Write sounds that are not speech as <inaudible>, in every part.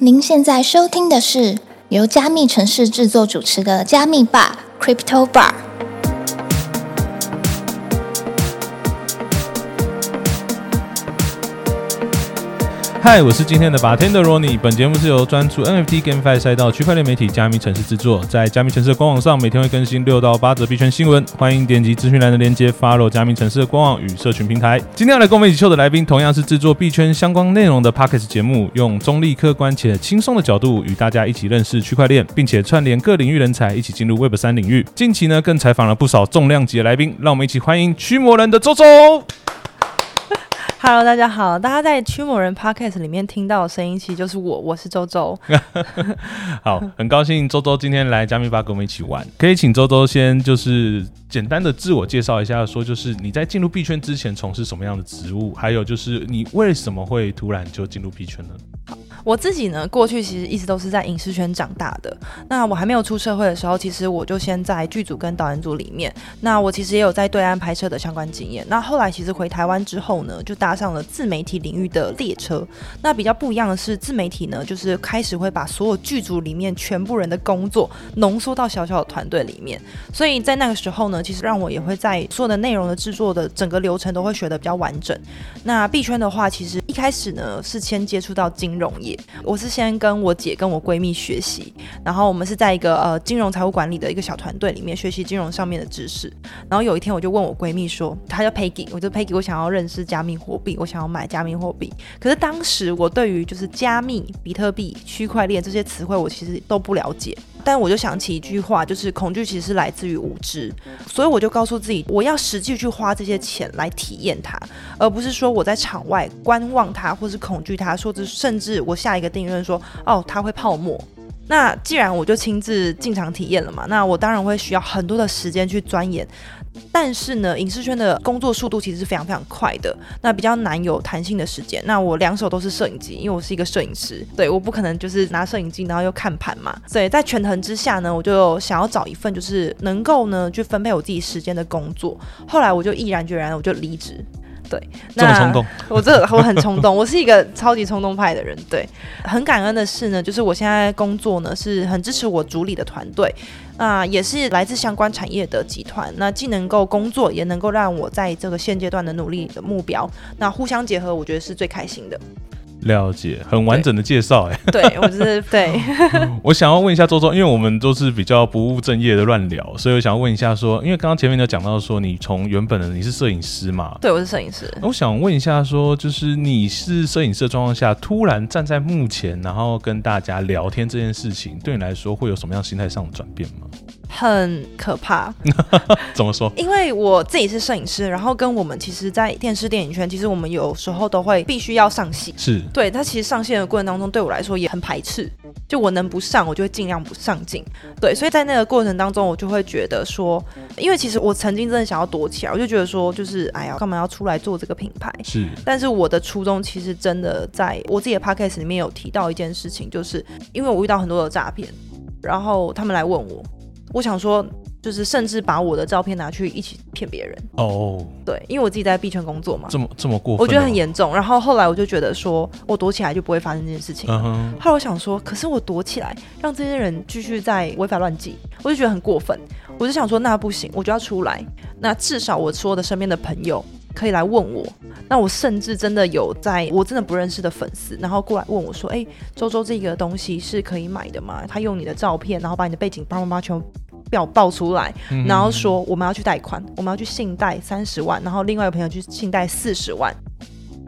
您现在收听的是由加密城市制作主持的加密吧 Crypto Bar。嗨，我是今天的 bartender Ronnie。本节目是由专注 NFT GameFi 赛道区块链媒体加密城市制作，在加密城市的官网上每天会更新六到八则币圈新闻，欢迎点击资讯栏的链接，follow 加密城市的官网与社群平台。今天要来跟我们一起秀的来宾，同样是制作币圈相关内容的 Pockets 节目，用中立、客观且轻松的角度与大家一起认识区块链，并且串联各领域人才一起进入 Web 三领域。近期呢，更采访了不少重量级的来宾，让我们一起欢迎驱魔人的周周。Hello，大家好！大家在驱魔人 Podcast 里面听到的声音，其实就是我，我是周周。好，很高兴周周今天来加密吧跟我们一起玩。可以请周周先就是简单的自我介绍一下，说就是你在进入币圈之前从事什么样的职务，还有就是你为什么会突然就进入币圈呢？我自己呢，过去其实一直都是在影视圈长大的。那我还没有出社会的时候，其实我就先在剧组跟导演组里面。那我其实也有在对岸拍摄的相关经验。那后来其实回台湾之后呢，就搭上了自媒体领域的列车。那比较不一样的是，自媒体呢，就是开始会把所有剧组里面全部人的工作浓缩到小小的团队里面。所以在那个时候呢，其实让我也会在所有的内容的制作的整个流程都会学得比较完整。那币圈的话，其实一开始呢是先接触到金融业。我是先跟我姐跟我闺蜜学习，然后我们是在一个呃金融财务管理的一个小团队里面学习金融上面的知识。然后有一天我就问我闺蜜说，她叫 Peggy，我就 Peggy，我想要认识加密货币，我想要买加密货币。可是当时我对于就是加密、比特币、区块链这些词汇，我其实都不了解。但我就想起一句话，就是恐惧其实是来自于无知，所以我就告诉自己，我要实际去花这些钱来体验它，而不是说我在场外观望它，或是恐惧它，说甚至我下一个定论说，哦，它会泡沫。那既然我就亲自进场体验了嘛，那我当然会需要很多的时间去钻研。但是呢，影视圈的工作速度其实是非常非常快的，那比较难有弹性的时间。那我两手都是摄影机，因为我是一个摄影师，对，我不可能就是拿摄影机然后又看盘嘛。所以在权衡之下呢，我就想要找一份就是能够呢去分配我自己时间的工作。后来我就毅然决然，我就离职。对，这么冲动，<laughs> 我这我很冲动，我是一个超级冲动派的人。对，很感恩的是呢，就是我现在工作呢是很支持我主理的团队，那、也是来自相关产业的集团，那既能够工作，也能够让我在这个现阶段的努力的目标，那互相结合，我觉得是最开心的。了解，很完整的介绍哎。<laughs> 对我就是 <laughs> 对，<laughs> 我想要问一下周周，因为我们都是比较不务正业的乱聊，所以我想要问一下说，因为刚刚前面有讲到说你从原本的你是摄影师嘛，对我是摄影师。我想问一下说，就是你是摄影师的状况下，突然站在幕前，然后跟大家聊天这件事情，对你来说会有什么样心态上的转变吗？很可怕，<laughs> 怎么说？因为我自己是摄影师，然后跟我们其实，在电视电影圈，其实我们有时候都会必须要上戏。是对他其实上线的过程当中，对我来说也很排斥。就我能不上，我就会尽量不上镜。对，所以在那个过程当中，我就会觉得说，因为其实我曾经真的想要躲起来，我就觉得说，就是哎呀，干嘛要出来做这个品牌？是，但是我的初衷其实真的在我自己的 podcast 里面有提到一件事情，就是因为我遇到很多的诈骗，然后他们来问我，我想说，就是甚至把我的照片拿去一起骗别人。哦，对，因为我自己在币圈工作嘛，这么这么过分、哦，我觉得很严重。然后后来我就觉得说，我躲起来就不会发生这件事情。后来我想说，可是我躲起来，让这些人继续在违法乱纪，我就觉得很过分。我就想说，那不行，我就要出来。那至少我说的身边的朋友可以来问我。那我甚至真的有在我真的不认识的粉丝，然后过来问我说：“哎、周周这个东西是可以买的吗？”他用你的照片，然后把你的背景叭叭叭全部表爆出来，嗯然后说我们要去贷款，我们要去信贷三十万，然后另外一个朋友去信贷四十万。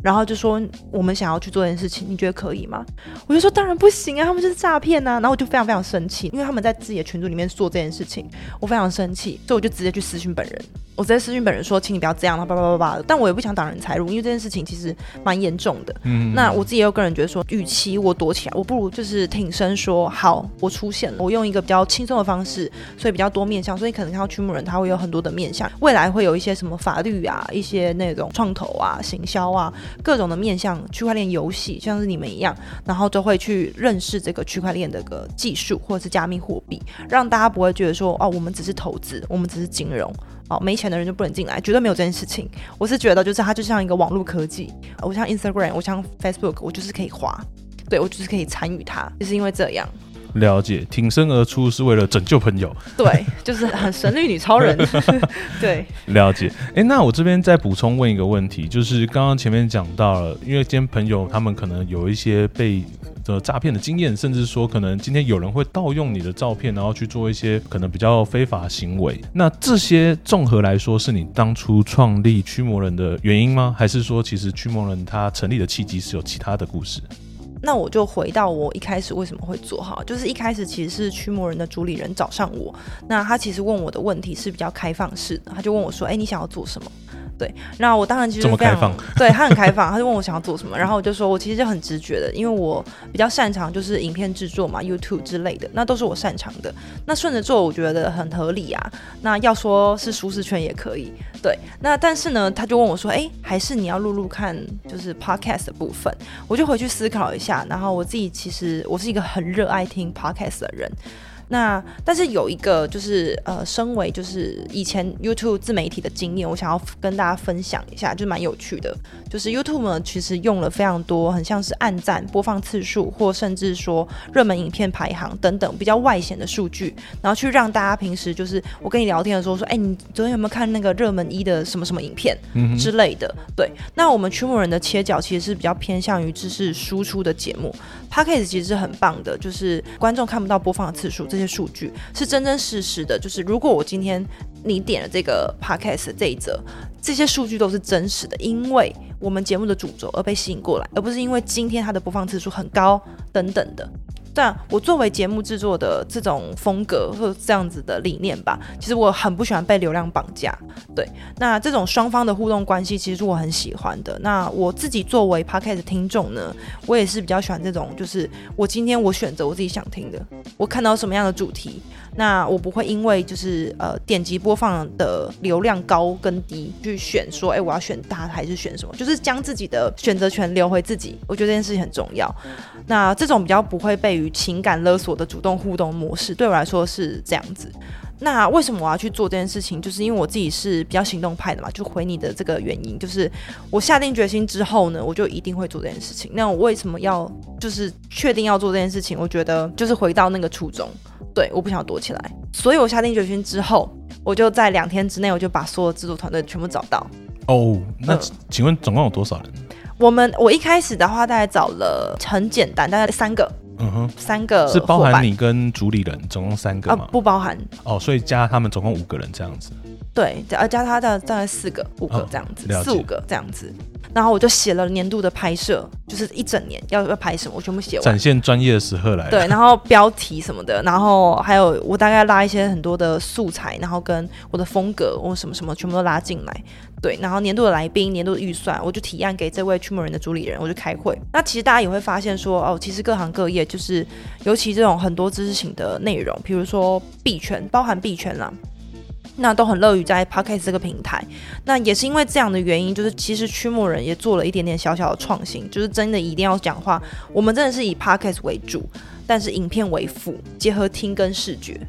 然后就说我们想要去做这件事情，你觉得可以吗？我就说当然不行啊，他们就是诈骗呐。然后我就非常非常生气，因为他们在自己的群组里面做这件事情，我非常生气，所以我就直接去私讯本人，我直接私讯本人说，请你不要这样，然后叭叭叭叭的。但我也不想挡人财路，因为这件事情其实蛮严重的。嗯那我自己也有个人觉得说，与其我躲起来，我不如就是挺身说好，我出现了，我用一个比较轻松的方式，所以比较多面向，所以可能看到驱魔人他会有很多的面向，未来会有一些什么法律啊，一些那种创投啊、行销啊，各种的面向，区块链游戏像是你们一样，然后都会去认识这个区块链的个技术或者是加密货币，让大家不会觉得说哦，我们只是投资，我们只是金融。哦，没钱的人就不能进来，绝对没有这件事情。我是觉得，就是它就像一个网络科技，我像 Instagram，我像 Facebook，我就是可以滑。对我就是可以参与它，就是因为这样。了解，挺身而出是为了拯救朋友。对，就是很神力女超人。<laughs> 对，了解。哎，那我这边再补充问一个问题，就是刚刚前面讲到了，因为今天朋友他们可能有一些被的诈骗的经验，甚至说可能今天有人会盗用你的照片，然后去做一些可能比较非法行为。那这些综合来说，是你当初创立驱魔人的原因吗？还是说其实驱魔人他成立的契机是有其他的故事？那我就回到我一开始为什么会做哈，就是一开始其实是驱魔人的主理人找上我，那他其实问我的问题是比较开放式的，他就问我说：“哎，你想要做什么？”对，那我当然其实非常 <laughs> 对他很开放，他就问我想要做什么，然后我就说我其实就很直觉的，因为我比较擅长就是影片制作嘛，YouTube 之类的，那都是我擅长的。那顺着做，我觉得很合理啊。那要说是舒适圈也可以，对。那但是呢，他就问我说，哎，还是你要录录看，就是 Podcast 的部分。我就回去思考一下，然后我自己其实我是一个很热爱听 Podcast 的人。那但是有一个就是呃，身为就是以前 YouTube 自媒体的经验，我想要跟大家分享一下，就蛮有趣的。就是 YouTube 呢，其实用了非常多，很像是按赞、播放次数，或甚至说热门影片排行等等比较外显的数据，然后去让大家平时就是我跟你聊天的时候说，哎，你昨天有没有看那个热门一的什么什么影片之类的？对。那我们驱魔人的切角其实是比较偏向于知识输出的节目，Podcast 其实是很棒的，就是观众看不到播放的次数这。些数据是真真实实的，就是如果我今天你点了这个 podcast 这一则，这些数据都是真实的，因为我们节目的主轴而被吸引过来，而不是因为今天它的播放次数很高等等的。但我作为节目制作的这种风格或这样子的理念吧，其实我很不喜欢被流量绑架。对，那这种双方的互动关系，其实是我很喜欢的。那我自己作为 podcast 听众呢，我也是比较喜欢这种，就是我今天我选择我自己想听的，我看到什么样的主题。那我不会因为就是呃点击播放的流量高跟低去选说，哎，我要选大还是选什么？就是将自己的选择权留回自己，我觉得这件事情很重要。那这种比较不会被于情感勒索的主动互动模式，对我来说是这样子。那为什么我要去做这件事情？就是因为我自己是比较行动派的嘛，就回你的这个原因，就是我下定决心之后呢，我就一定会做这件事情。那我为什么要就是确定要做这件事情？我觉得就是回到那个初衷。对，我不想躲起来，所以我下定决心之后，我就在两天之内，我就把所有制作团队全部找到。哦，那请问总共有多少人？我们我一开始的话，大概找了很简单，大概三个。嗯哼，三个是包含你跟主理人，总共三个吗？不包含。哦，所以加他们总共五个人这样子。对，加加他的大概四个、五个这样子，四五个这样子。然后我就写了年度的拍摄，就是一整年要要拍什么，我全部写完。展现专业的时候来。对，然后标题什么的，然后还有我大概拉一些很多的素材，然后跟我的风格，我什么什么全部都拉进来。对，然后年度的来宾、年度的预算，我就提案给这位驱魔人的主理人，我就开会。那其实大家也会发现说，哦，其实各行各业就是，尤其这种很多知识型的内容，比如说币圈，包含币圈啦。那都很乐于在 Podcast 这个平台，那也是因为这样的原因，就是其实驱魔人也做了一点点小小的创新，就是真的一定要讲话，我们真的是以 Podcast 为主，但是影片为辅，结合听跟视觉。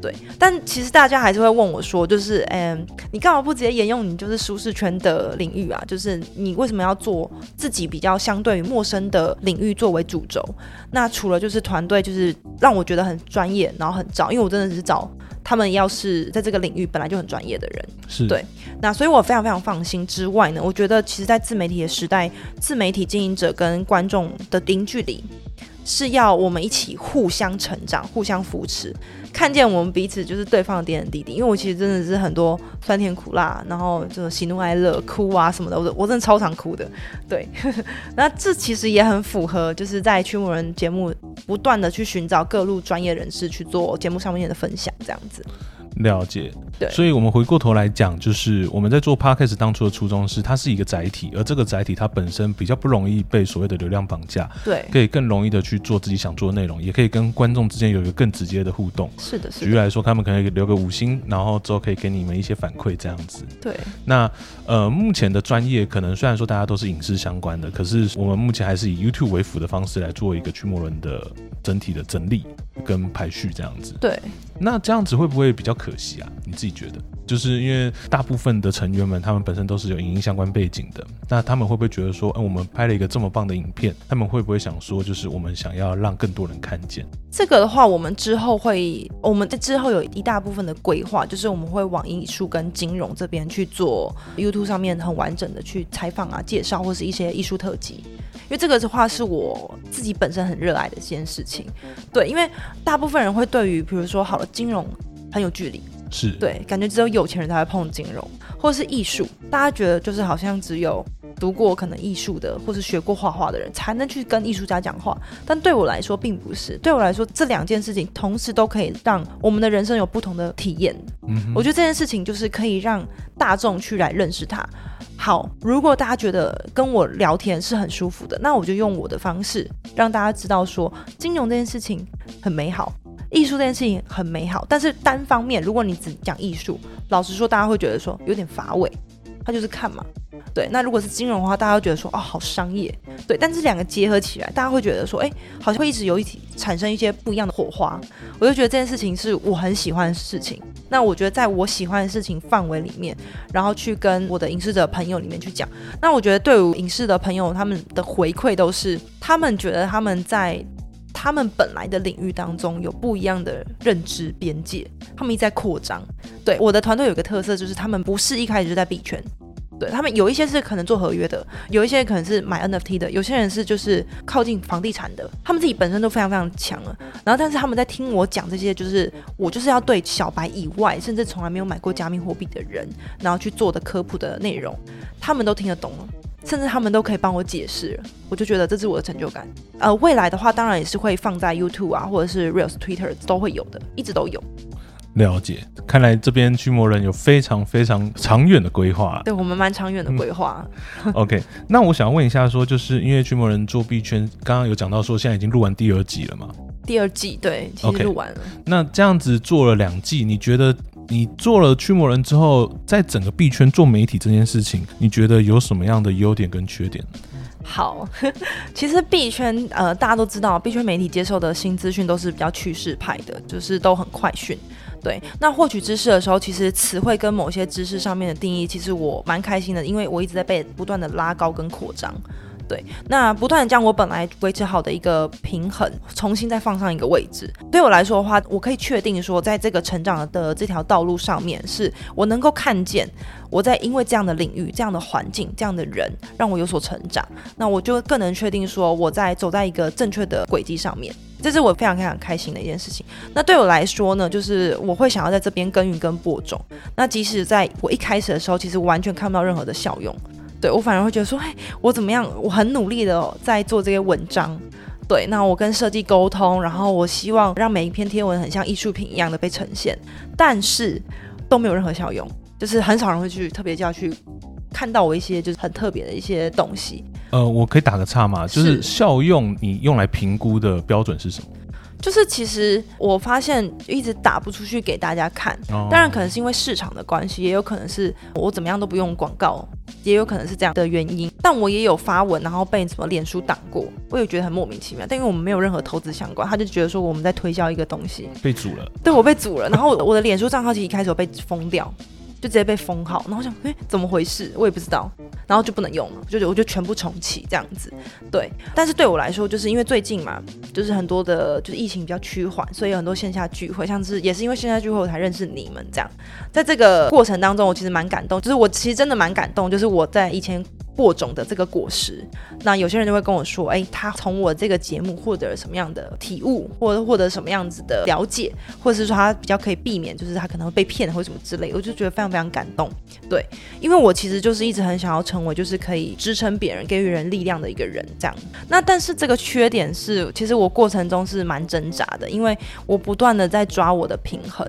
对，但其实大家还是会问我说，就是嗯，你干嘛不直接沿用你就是舒适圈的领域啊？就是你为什么要做自己比较相对于陌生的领域作为主轴？那除了就是团队，就是让我觉得很专业，然后很找，因为我真的是找。他们要是在这个领域本来就很专业的人，是对，那所以我非常非常放心。之外呢，我觉得其实，在自媒体的时代，自媒体经营者跟观众的零距离。是要我们一起互相成长、互相扶持，看见我们彼此就是对方的点点滴滴。因为我其实真的是很多酸甜苦辣，然后这种喜怒哀乐、哭啊什么的，我我真的超常哭的。对，<laughs> 那这其实也很符合，就是在驱魔人节目不断的去寻找各路专业人士去做节目上面的分享，这样子。了解，对，所以我们回过头来讲，就是我们在做 podcast 当初的初衷是，它是一个载体，而这个载体它本身比较不容易被所谓的流量绑架，对，可以更容易的去做自己想做的内容，也可以跟观众之间有一个更直接的互动。是的，是的。举例来说，他们可能留个五星，然后之后可以给你们一些反馈，这样子。对。那呃，目前的专业可能虽然说大家都是影视相关的，可是我们目前还是以 YouTube 为辅的方式来做一个驱魔人的整体的整理跟排序，这样子。对。那这样子会不会比较可惜啊？你自己觉得？就是因为大部分的成员们，他们本身都是有影音相关背景的，那他们会不会觉得说，嗯，我们拍了一个这么棒的影片，他们会不会想说，就是我们想要让更多人看见？这个的话，我们之后会，我们在之后有一大部分的规划，就是我们会往艺术跟金融这边去做 YouTube 上面很完整的去采访啊、介绍或是一些艺术特辑，因为这个的话是我自己本身很热爱的一件事情。对，因为大部分人会对于比如说好了金融很有距离。是对，感觉只有有钱人才会碰金融，或者是艺术，大家觉得就是好像只有读过可能艺术的，或是学过画画的人才能去跟艺术家讲话。但对我来说并不是，对我来说这两件事情同时都可以让我们的人生有不同的体验。嗯，我觉得这件事情就是可以让大众去来认识它。好，如果大家觉得跟我聊天是很舒服的，那我就用我的方式让大家知道说金融这件事情很美好。艺术这件事情很美好，但是单方面，如果你只讲艺术，老实说，大家会觉得说有点乏味。他就是看嘛，对。那如果是金融的话，大家会觉得说哦，好商业，对。但是两个结合起来，大家会觉得说，哎，好像会一直有一起产生一些不一样的火花。我就觉得这件事情是我很喜欢的事情。那我觉得在我喜欢的事情范围里面，然后去跟我的影视的朋友里面去讲。那我觉得对于影视的朋友，他们的回馈都是，他们觉得他们在。他们本来的领域当中有不一样的认知边界，他们一直在扩张。对我的团队有个特色，就是他们不是一开始就在币圈，对他们有一些是可能做合约的，有一些可能是买 NFT 的，有些人是就是靠近房地产的，他们自己本身都非常非常强了。然后，但是他们在听我讲这些，就是我就是要对小白以外，甚至从来没有买过加密货币的人，然后去做的科普的内容，他们都听得懂了。甚至他们都可以帮我解释，我就觉得这是我的成就感。呃，未来的话，当然也是会放在 YouTube 啊，或者是 Reels、Twitter 都会有的，一直都有。了解，看来这边驱魔人有非常非常长远的规划。对我们蛮长远的规划。OK，那我想问一下，说就是因为驱魔人做币圈，刚刚有讲到说现在已经录完第二季了嘛？第二季对，其实录完了。那这样子做了两季，你觉得？你做了驱魔人之后，在整个币圈做媒体这件事情，你觉得有什么样的优点跟缺点？好，<laughs> 其实币圈呃，大家都知道，币圈媒体接受的新资讯都是比较趋势派的，就是都很快讯。对，那获取知识的时候，其实词汇跟某些知识上面的定义，其实我蛮开心的，因为我一直在被不断的拉高跟扩张。对，那不断将我本来维持好的一个平衡，重新再放上一个位置。对我来说的话，我可以确定说，在这个成长的这条道路上面，是我能够看见我在因为这样的领域、这样的环境、这样的人，让我有所成长。那我就更能确定说，我在走在一个正确的轨迹上面，这是我非常非常开心的一件事情。那对我来说呢，就是我会想要在这边耕耘跟播种。那即使在我一开始的时候，其实完全看不到任何的效用。对我反而会觉得说，哎，我怎么样？我很努力的在做这些文章。对，那我跟设计沟通，然后我希望让每一篇贴文很像艺术品一样的被呈现，但是都没有任何效用，就是很少人会去特别叫去看到我一些就是很特别的一些东西。呃，我可以打个岔吗？就是效用，你用来评估的标准是什么？就是其实我发现一直打不出去给大家看，当然可能是因为市场的关系，也有可能是我怎么样都不用广告，也有可能是这样的原因。但我也有发文，然后被什么脸书挡过，我也觉得很莫名其妙。但因为我们没有任何投资相关，他就觉得说我们在推销一个东西，被阻了。对我被阻了，然后我的脸书账号其实一开始有被封掉。就直接被封号，然后我想，哎，怎么回事？我也不知道，然后就不能用了，就我就全部重启这样子。对，但是对我来说，就是因为最近嘛，就是很多的，就是疫情比较趋缓，所以有很多线下聚会，像是也是因为线下聚会我才认识你们这样。在这个过程当中，我其实蛮感动，就是我其实真的蛮感动，就是我在以前。播种的这个果实，那有些人就会跟我说，哎，他从我这个节目获得了什么样的体悟，或者获得什么样子的了解，或者是说他比较可以避免，就是他可能会被骗或者什么之类，我就觉得非常非常感动。对，因为我其实就是一直很想要成为，就是可以支撑别人、给予人力量的一个人，这样。那但是这个缺点是，其实我过程中是蛮挣扎的，因为我不断的在抓我的平衡，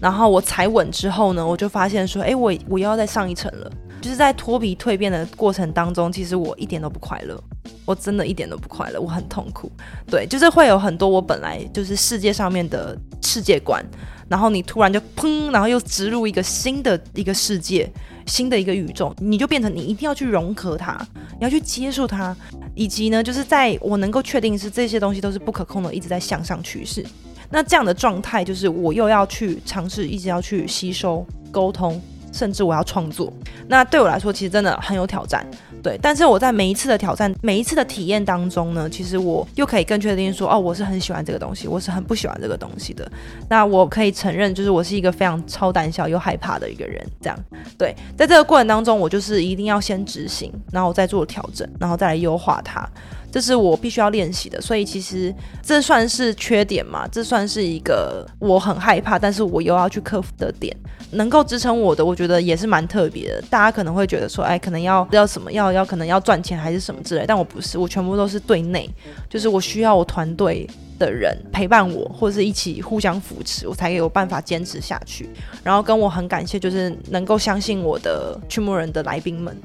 然后我踩稳之后呢，我就发现说，哎，我我要再上一层了。就是在脱皮蜕变的过程当中，其实我一点都不快乐，我真的一点都不快乐，我很痛苦。对，就是会有很多我本来就是世界上面的世界观，然后你突然就砰，然后又植入一个新的一个世界，新的一个宇宙，你就变成你一定要去融合它，你要去接受它，以及呢，就是在我能够确定是这些东西都是不可控的，一直在向上趋势。那这样的状态，就是我又要去尝试，一直要去吸收。沟通，甚至我要创作。那对我来说，其实真的很有挑战。对，但是我在每一次的挑战、每一次的体验当中呢，其实我又可以更确定说，哦，我是很喜欢这个东西，我是很不喜欢这个东西的。那我可以承认，就是我是一个非常超胆小又害怕的一个人。这样，对，在这个过程当中，我就是一定要先执行，然后再做调整，然后再来优化它。这是我必须要练习的，所以其实这算是缺点嘛？这算是一个我很害怕，但是我又要去克服的点。能够支撑我的，我觉得也是蛮特别的。大家可能会觉得说，哎，可能要要什么，要要可能要赚钱还是什么之类，但我不是，我全部都是对内，就是我需要我团队的人陪伴我，或者是一起互相扶持，我才有办法坚持下去。然后跟我很感谢，就是能够相信我的驱魔人的来宾们，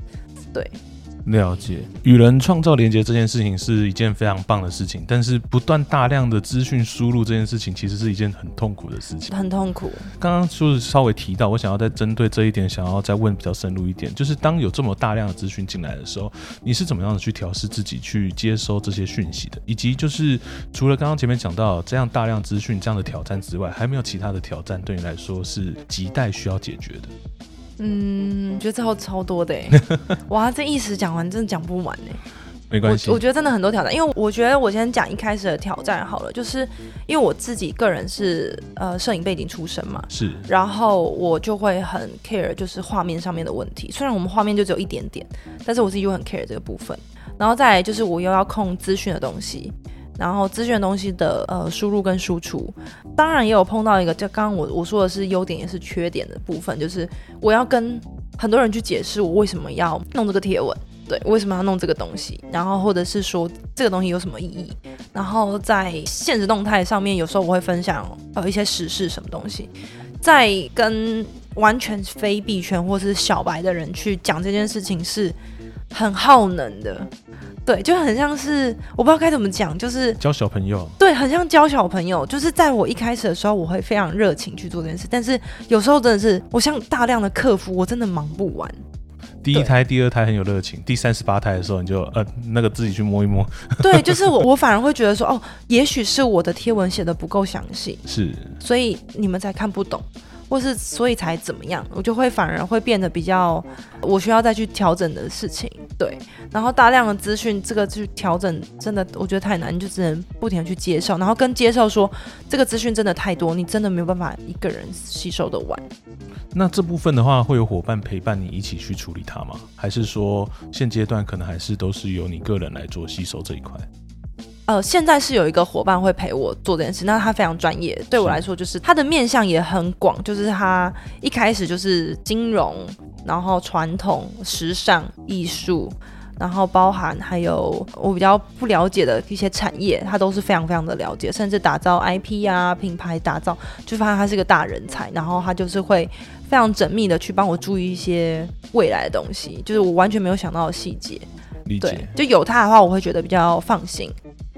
对。了解，与人创造连接这件事情是一件非常棒的事情，但是不断大量的资讯输入这件事情，其实是一件很痛苦的事情。很痛苦。刚刚就是稍微提到，我想要再针对这一点，想要再问比较深入一点，就是当有这么大量的资讯进来的时候，你是怎么样的去调试自己去接收这些讯息的？以及就是除了刚刚前面讲到这样大量资讯这样的挑战之外，还没有其他的挑战对你来说是亟待需要解决的？嗯，觉得超超多的哎，<laughs> 哇，这一时讲完真的讲不完哎，没关系，我觉得真的很多挑战，因为我觉得我先讲一开始的挑战好了，就是因为我自己个人是呃摄影背景出身嘛，是，然后我就会很 care 就是画面上面的问题，虽然我们画面就只有一点点，但是我自己又很 care 这个部分，然后再来就是我又要控资讯的东西。然后资讯东西的呃输入跟输出，当然也有碰到一个，就刚刚我我说的是优点也是缺点的部分，就是我要跟很多人去解释我为什么要弄这个贴文，对，为什么要弄这个东西，然后或者是说这个东西有什么意义，然后在现实动态上面，有时候我会分享呃一些时事什么东西，在跟完全非币圈或是小白的人去讲这件事情是很耗能的。对，就很像是我不知道该怎么讲，就是教小朋友。对，很像教小朋友。就是在我一开始的时候，我会非常热情去做这件事，但是有时候真的是，我像大量的客服，我真的忙不完。第一胎、第二胎很有热情，第三十八胎的时候，你就呃那个自己去摸一摸。<laughs> 对，就是我，<laughs> 我反而会觉得说，哦，也许是我的贴文写的不够详细，是，所以你们才看不懂。或是所以才怎么样，我就会反而会变得比较，我需要再去调整的事情，对。然后大量的资讯，这个去调整真的我觉得太难，你就只能不停的去接受，然后跟接受说这个资讯真的太多，你真的没有办法一个人吸收的完。那这部分的话，会有伙伴陪伴你一起去处理它吗？还是说现阶段可能还是都是由你个人来做吸收这一块？呃，现在是有一个伙伴会陪我做这件事，那他非常专业，对我来说就是他的面向也很广，就是他一开始就是金融，然后传统、时尚、艺术，然后包含还有我比较不了解的一些产业，他都是非常非常的了解，甚至打造 IP 啊品牌打造，就发现他是个大人才，然后他就是会非常缜密的去帮我注意一些未来的东西，就是我完全没有想到的细节，对，就有他的话，我会觉得比较放心。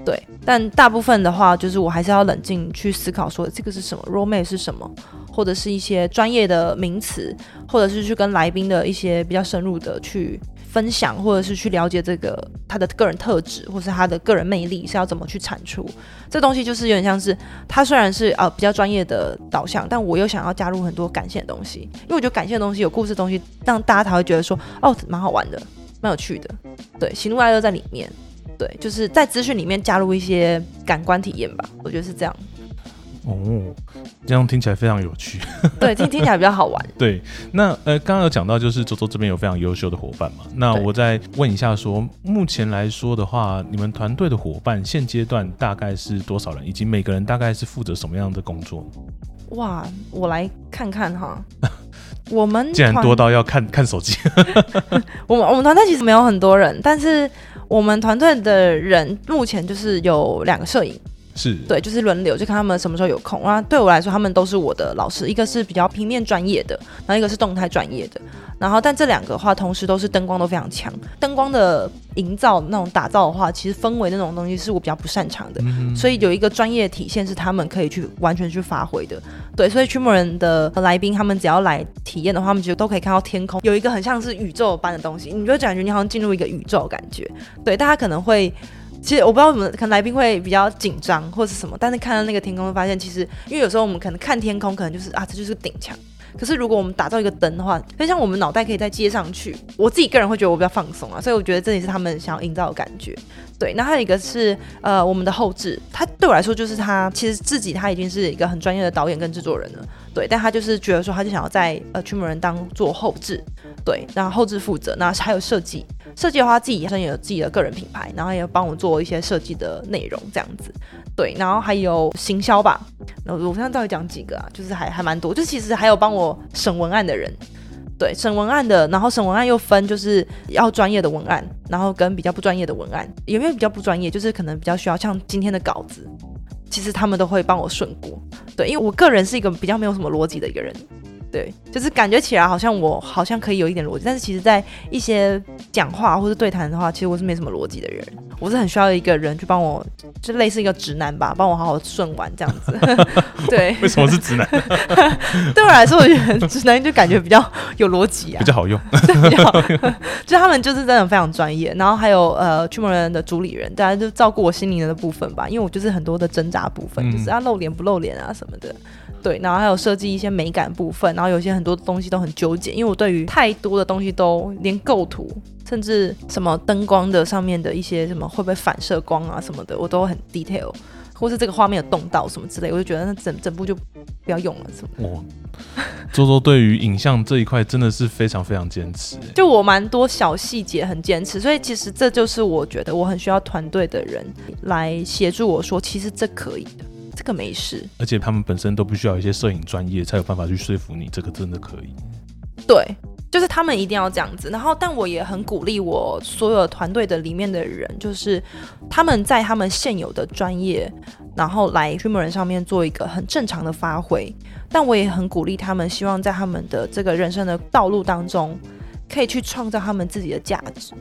对，但大部分的话，就是我还是要冷静去思考，说这个是什么，role m a 是什么，或者是一些专业的名词，或者是去跟来宾的一些比较深入的去分享，或者是去了解这个他的个人特质，或是他的个人魅力是要怎么去产出。这东西就是有点像是，他虽然是呃比较专业的导向，但我又想要加入很多感性的东西，因为我觉得感性的东西有故事的东西，让大家才会觉得说，哦，蛮好玩的，蛮有趣的。对，喜怒哀乐在里面。对，就是在资讯里面加入一些感官体验吧，我觉得是这样。哦，这样听起来非常有趣。<laughs> 对，听听起来比较好玩。对，那呃，刚刚有讲到，就是周周这边有非常优秀的伙伴嘛。那我再问一下，说目前来说的话，你们团队的伙伴现阶段大概是多少人，以及每个人大概是负责什么样的工作？哇，我来看看哈。我们 <laughs> 竟然多到要看看手机。<laughs> 我们我们团队其实没有很多人，但是。我们团队的人目前就是有两个摄影。是对，就是轮流，就看他们什么时候有空。那对我来说，他们都是我的老师，一个是比较平面专业的，然后一个是动态专业的。然后，但这两个话，同时都是灯光都非常强。灯光的营造那种打造的话，其实氛围那种东西是我比较不擅长的。所以有一个专业体现是他们可以去完全去发挥的。对，所以驱魔人的来宾，他们只要来体验的话，他们其实都可以看到天空有一个很像是宇宙般的东西，你就感觉你好像进入一个宇宙感觉。对，大家可能会。其实我不知道怎么，可能来宾会比较紧张或者是什么，但是看到那个天空，会发现其实，因为有时候我们可能看天空，可能就是啊，这就是顶墙，可是如果我们打造一个灯的话，就像我们脑袋可以再接上去，我自己个人会觉得我比较放松啊，所以我觉得这也是他们想要营造的感觉。对，那还有一个是呃我们的后置，他对我来说就是他其实自己他已经是一个很专业的导演跟制作人了，对，但他就是觉得说他就想要在呃驱魔人当做后置，对，然后后置负责，那还有设计，设计的话自己本身也有自己的个人品牌，然后也帮我做一些设计的内容这样子，对，然后还有行销吧，那我现在到底讲几个啊？就是还还蛮多，就其实还有帮我审文案的人。对，审文案的，然后审文案又分，就是要专业的文案，然后跟比较不专业的文案。有没有比较不专业？就是可能比较需要像今天的稿子，其实他们都会帮我顺过。对，因为我个人是一个比较没有什么逻辑的一个人。对，就是感觉起来好像我好像可以有一点逻辑，但是其实在一些讲话或者对谈的话，其实我是没什么逻辑的人。我是很需要一个人去帮我，就类似一个直男吧，帮我好好顺完这样子。<laughs> 对，为什么是直男？<laughs> 对我来说，我觉得直男就感觉比较有逻辑啊，比较好用。比较好用，就他们就是真的非常专业。然后还有呃，驱魔人的主理人，大家就照顾我心灵的部分吧，因为我就是很多的挣扎部分，就是要露脸不露脸啊什么的。对，然后还有设计一些美感部分，然后有些很多东西都很纠结，因为我对于太多的东西都连构图，甚至什么灯光的上面的一些什么会不会反射光啊什么的，我都很 detail，或是这个画面有动到什么之类，我就觉得那整整部就不要用了什么。哦，周周对于影像这一块真的是非常非常坚持，就我蛮多小细节很坚持，所以其实这就是我觉得我很需要团队的人来协助我说，其实这可以的。这个没事，而且他们本身都必须要一些摄影专业，才有办法去说服你，这个真的可以。对，就是他们一定要这样子。然后，但我也很鼓励我所有团队的里面的人，就是他们在他们现有的专业，然后来驱魔人上面做一个很正常的发挥。但我也很鼓励他们，希望在他们的这个人生的道路当中，可以去创造他们自己的价值。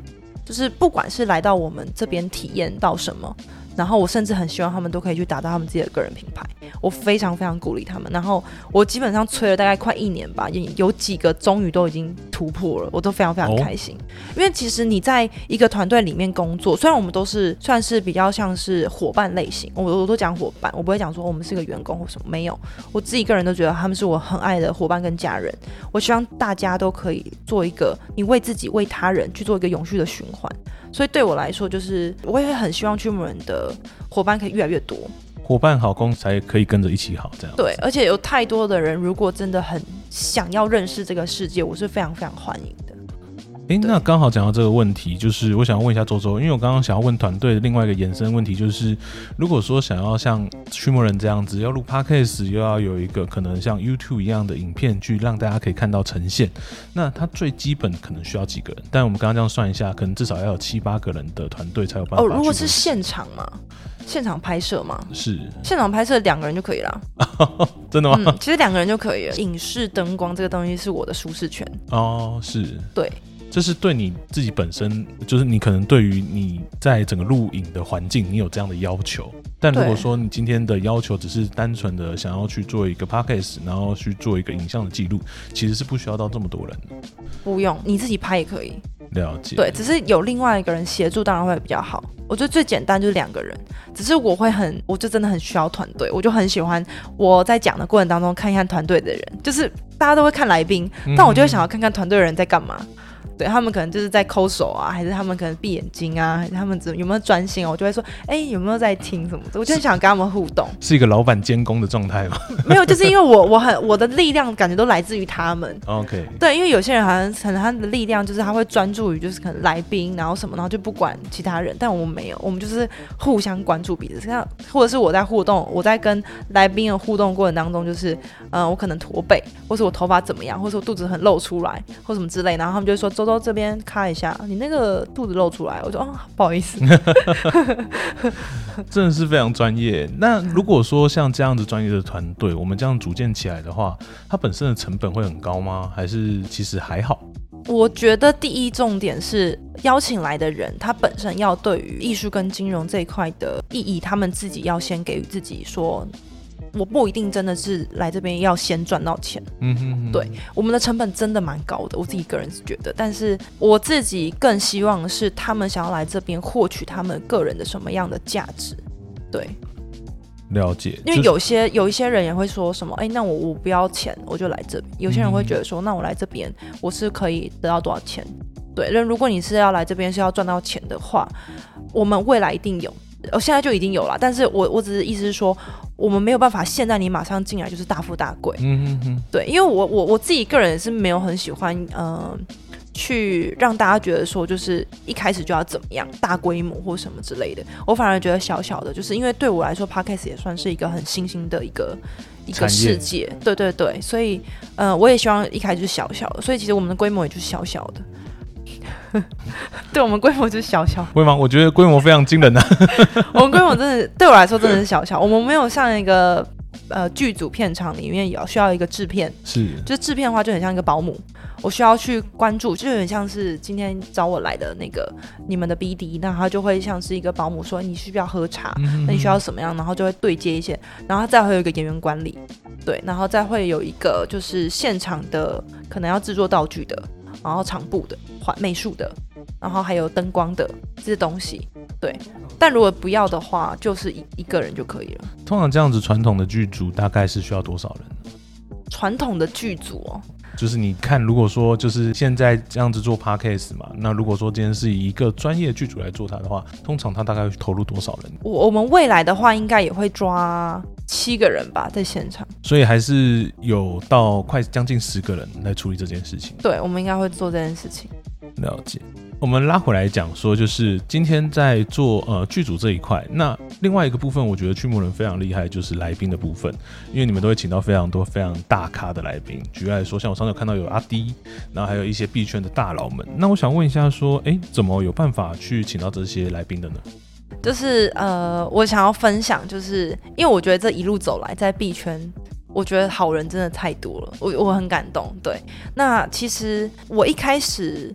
就是不管是来到我们这边体验到什么。然后我甚至很希望他们都可以去打造他们自己的个人品牌，我非常非常鼓励他们。然后我基本上催了大概快一年吧，有有几个终于都已经突破了，我都非常非常开心。因为其实你在一个团队里面工作，虽然我们都是算是比较像是伙伴类型，我我都讲伙伴，我不会讲说我们是个员工或什么，没有。我自己个人都觉得他们是我很爱的伙伴跟家人。我希望大家都可以做一个你为自己为他人去做一个永续的循环。所以对我来说，就是我也很希望驱魔人的伙伴可以越来越多，伙伴好，公才可以跟着一起好，这样对。而且有太多的人，如果真的很想要认识这个世界，我是非常非常欢迎的。哎，那刚好讲到这个问题，就是我想问一下周周，因为我刚刚想要问团队的另外一个延伸问题，就是如果说想要像驱魔人这样子，要录 podcast，又要有一个可能像 YouTube 一样的影片，去让大家可以看到呈现，那它最基本可能需要几个人？但我们刚刚这样算一下，可能至少要有七八个人的团队才有办法。哦，如果是现场嘛，现场拍摄嘛，是现场拍摄两个人就可以了。<laughs> 真的吗？嗯，其实两个人就可以了。影视灯光这个东西是我的舒适圈。哦，是对。这是对你自己本身，就是你可能对于你在整个录影的环境，你有这样的要求。但如果说你今天的要求只是单纯的想要去做一个 podcast，然后去做一个影像的记录，其实是不需要到这么多人的。不用，你自己拍也可以。了解。对，只是有另外一个人协助，当然会比较好。我觉得最简单就是两个人，只是我会很，我就真的很需要团队，我就很喜欢我在讲的过程当中看一看团队的人，就是大家都会看来宾，但我就会想要看看团队的人在干嘛。对他们可能就是在抠手啊，还是他们可能闭眼睛啊，还是他们怎有没有专心啊？我就会说，哎，有没有在听什么的？我就想跟他们互动，是一个老板监工的状态吗？<laughs> 没有，就是因为我我很我的力量感觉都来自于他们。OK，对，因为有些人好像可能他的力量就是他会专注于就是可能来宾，然后什么，然后就不管其他人。但我们没有，我们就是互相关注彼此。像或者是我在互动，我在跟来宾的互动过程当中，就是嗯，我可能驼背，或是我头发怎么样，或是我肚子很露出来，或什么之类，然后他们就会说周周这边。咔一下，你那个肚子露出来，我说哦，不好意思，<laughs> 真的是非常专业。那如果说像这样子专业的团队，我们这样组建起来的话，它本身的成本会很高吗？还是其实还好？我觉得第一重点是邀请来的人，他本身要对于艺术跟金融这一块的意义，他们自己要先给予自己说。我不一定真的是来这边要先赚到钱，嗯哼，对，我们的成本真的蛮高的，我自己个人是觉得，但是我自己更希望是他们想要来这边获取他们个人的什么样的价值，对。了解，因为有些有一些人也会说什么，哎、那我我不要钱，我就来这边。有些人会觉得说，那我来这边我是可以得到多少钱？对，那如果你是要来这边是要赚到钱的话，我们未来一定有，我现在就已经有了。但是我我只是意思是说，我们没有办法现在你马上进来就是大富大贵。嗯嗯嗯，对，因为我我我自己个人是没有很喜欢，呃，去让大家觉得说就是一开始就要怎么样大规模或什么之类的。我反而觉得小小的，就是因为对我来说，podcast 也算是一个很新兴的一个一个世界。对对对，所以呃，我也希望一开始就是小小的，所以其实我们的规模也就是小小的。<laughs> 对我们规模就是小小，会吗？我觉得规模非常惊人啊。<laughs> 我们规模真的对我来说真的是小小，我们没有像一个呃剧组片场里面有需要一个制片，是，就是制片的话就很像一个保姆，我需要去关注，就有点像是今天找我来的那个你们的 BD，那他就会像是一个保姆说你需不需要喝茶，嗯那你需要什么样，然后就会对接一些，然后再会有一个演员管理，对，然后再会有一个就是现场的可能要制作道具的，然后场部的、环美术的，然后还有灯光的这些东西，对。但如果不要的话，就是一一个人就可以了。通常这样子传统的剧组大概是需要多少人？传统的剧组哦，就是你看，如果说就是现在这样子做 podcast 嘛，那如果说今天是以一个专业剧组来做它的话，通常它大概会投入多少人？我我们未来的话，应该也会抓七个人吧，在现场。所以还是有到快将近十个人来处理这件事情。对，我们应该会做这件事情。了解。我们拉回来讲说，就是今天在做呃剧组这一块，那另外一个部分，我觉得驱魔人非常厉害，就是来宾的部分，因为你们都会请到非常多非常大咖的来宾。举例来说，像我上次看到有阿迪，然后还有一些币圈的大佬们。那我想问一下，说，诶，怎么有办法去请到这些来宾的呢？就是呃，我想要分享，就是因为我觉得这一路走来，在币圈，我觉得好人真的太多了，我我很感动。对，那其实我一开始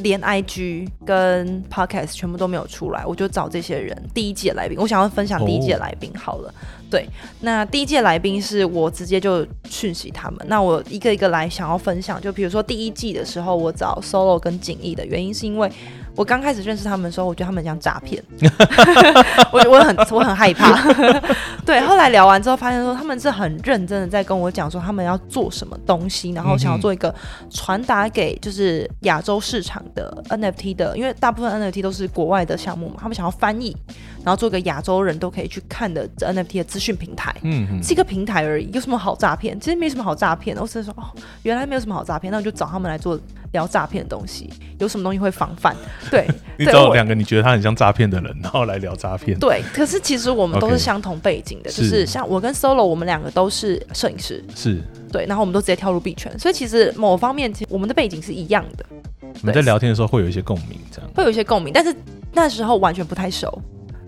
连 IG 跟 Podcast 全部都没有出来，我就找这些人第一届来宾，我想要分享第一届哦来宾好了。对，那第一届来宾是我直接就讯息他们，那我一个一个来想要分享。就比如说第一季的时候，我找 Solo 跟景逸的原因是因为我刚开始认识他们的时候，我觉得他们很像诈骗，<laughs> 我我很我很害怕。<laughs> 对，后来聊完之后发现说他们是很认真的在跟我讲说他们要做什么东西，然后想要做一个传达给就是亚洲市场的 NFT 的，因为大部分 NFT 都是国外的项目嘛，他们想要翻译，然后做一个亚洲人都可以去看的 NFT 的资讯平台。嗯哼，是一个平台而已，有什么好诈骗？其实没什么好诈骗的。我只是说，哦，原来没有什么好诈骗，那我就找他们来做聊诈骗的东西，有什么东西会防范？对，<laughs> 你找两个你觉得他很像诈骗的人，然后来聊诈骗。对。可是其实我们都是相同背景的是就是像我跟 Solo，我们两个都是摄影师，是对，然后我们都直接跳入币圈，所以其实某方面，其实我们的背景是一样的，你们在聊天的时候会有一些共鸣，这样。会有一些共鸣，但是那时候完全不太熟。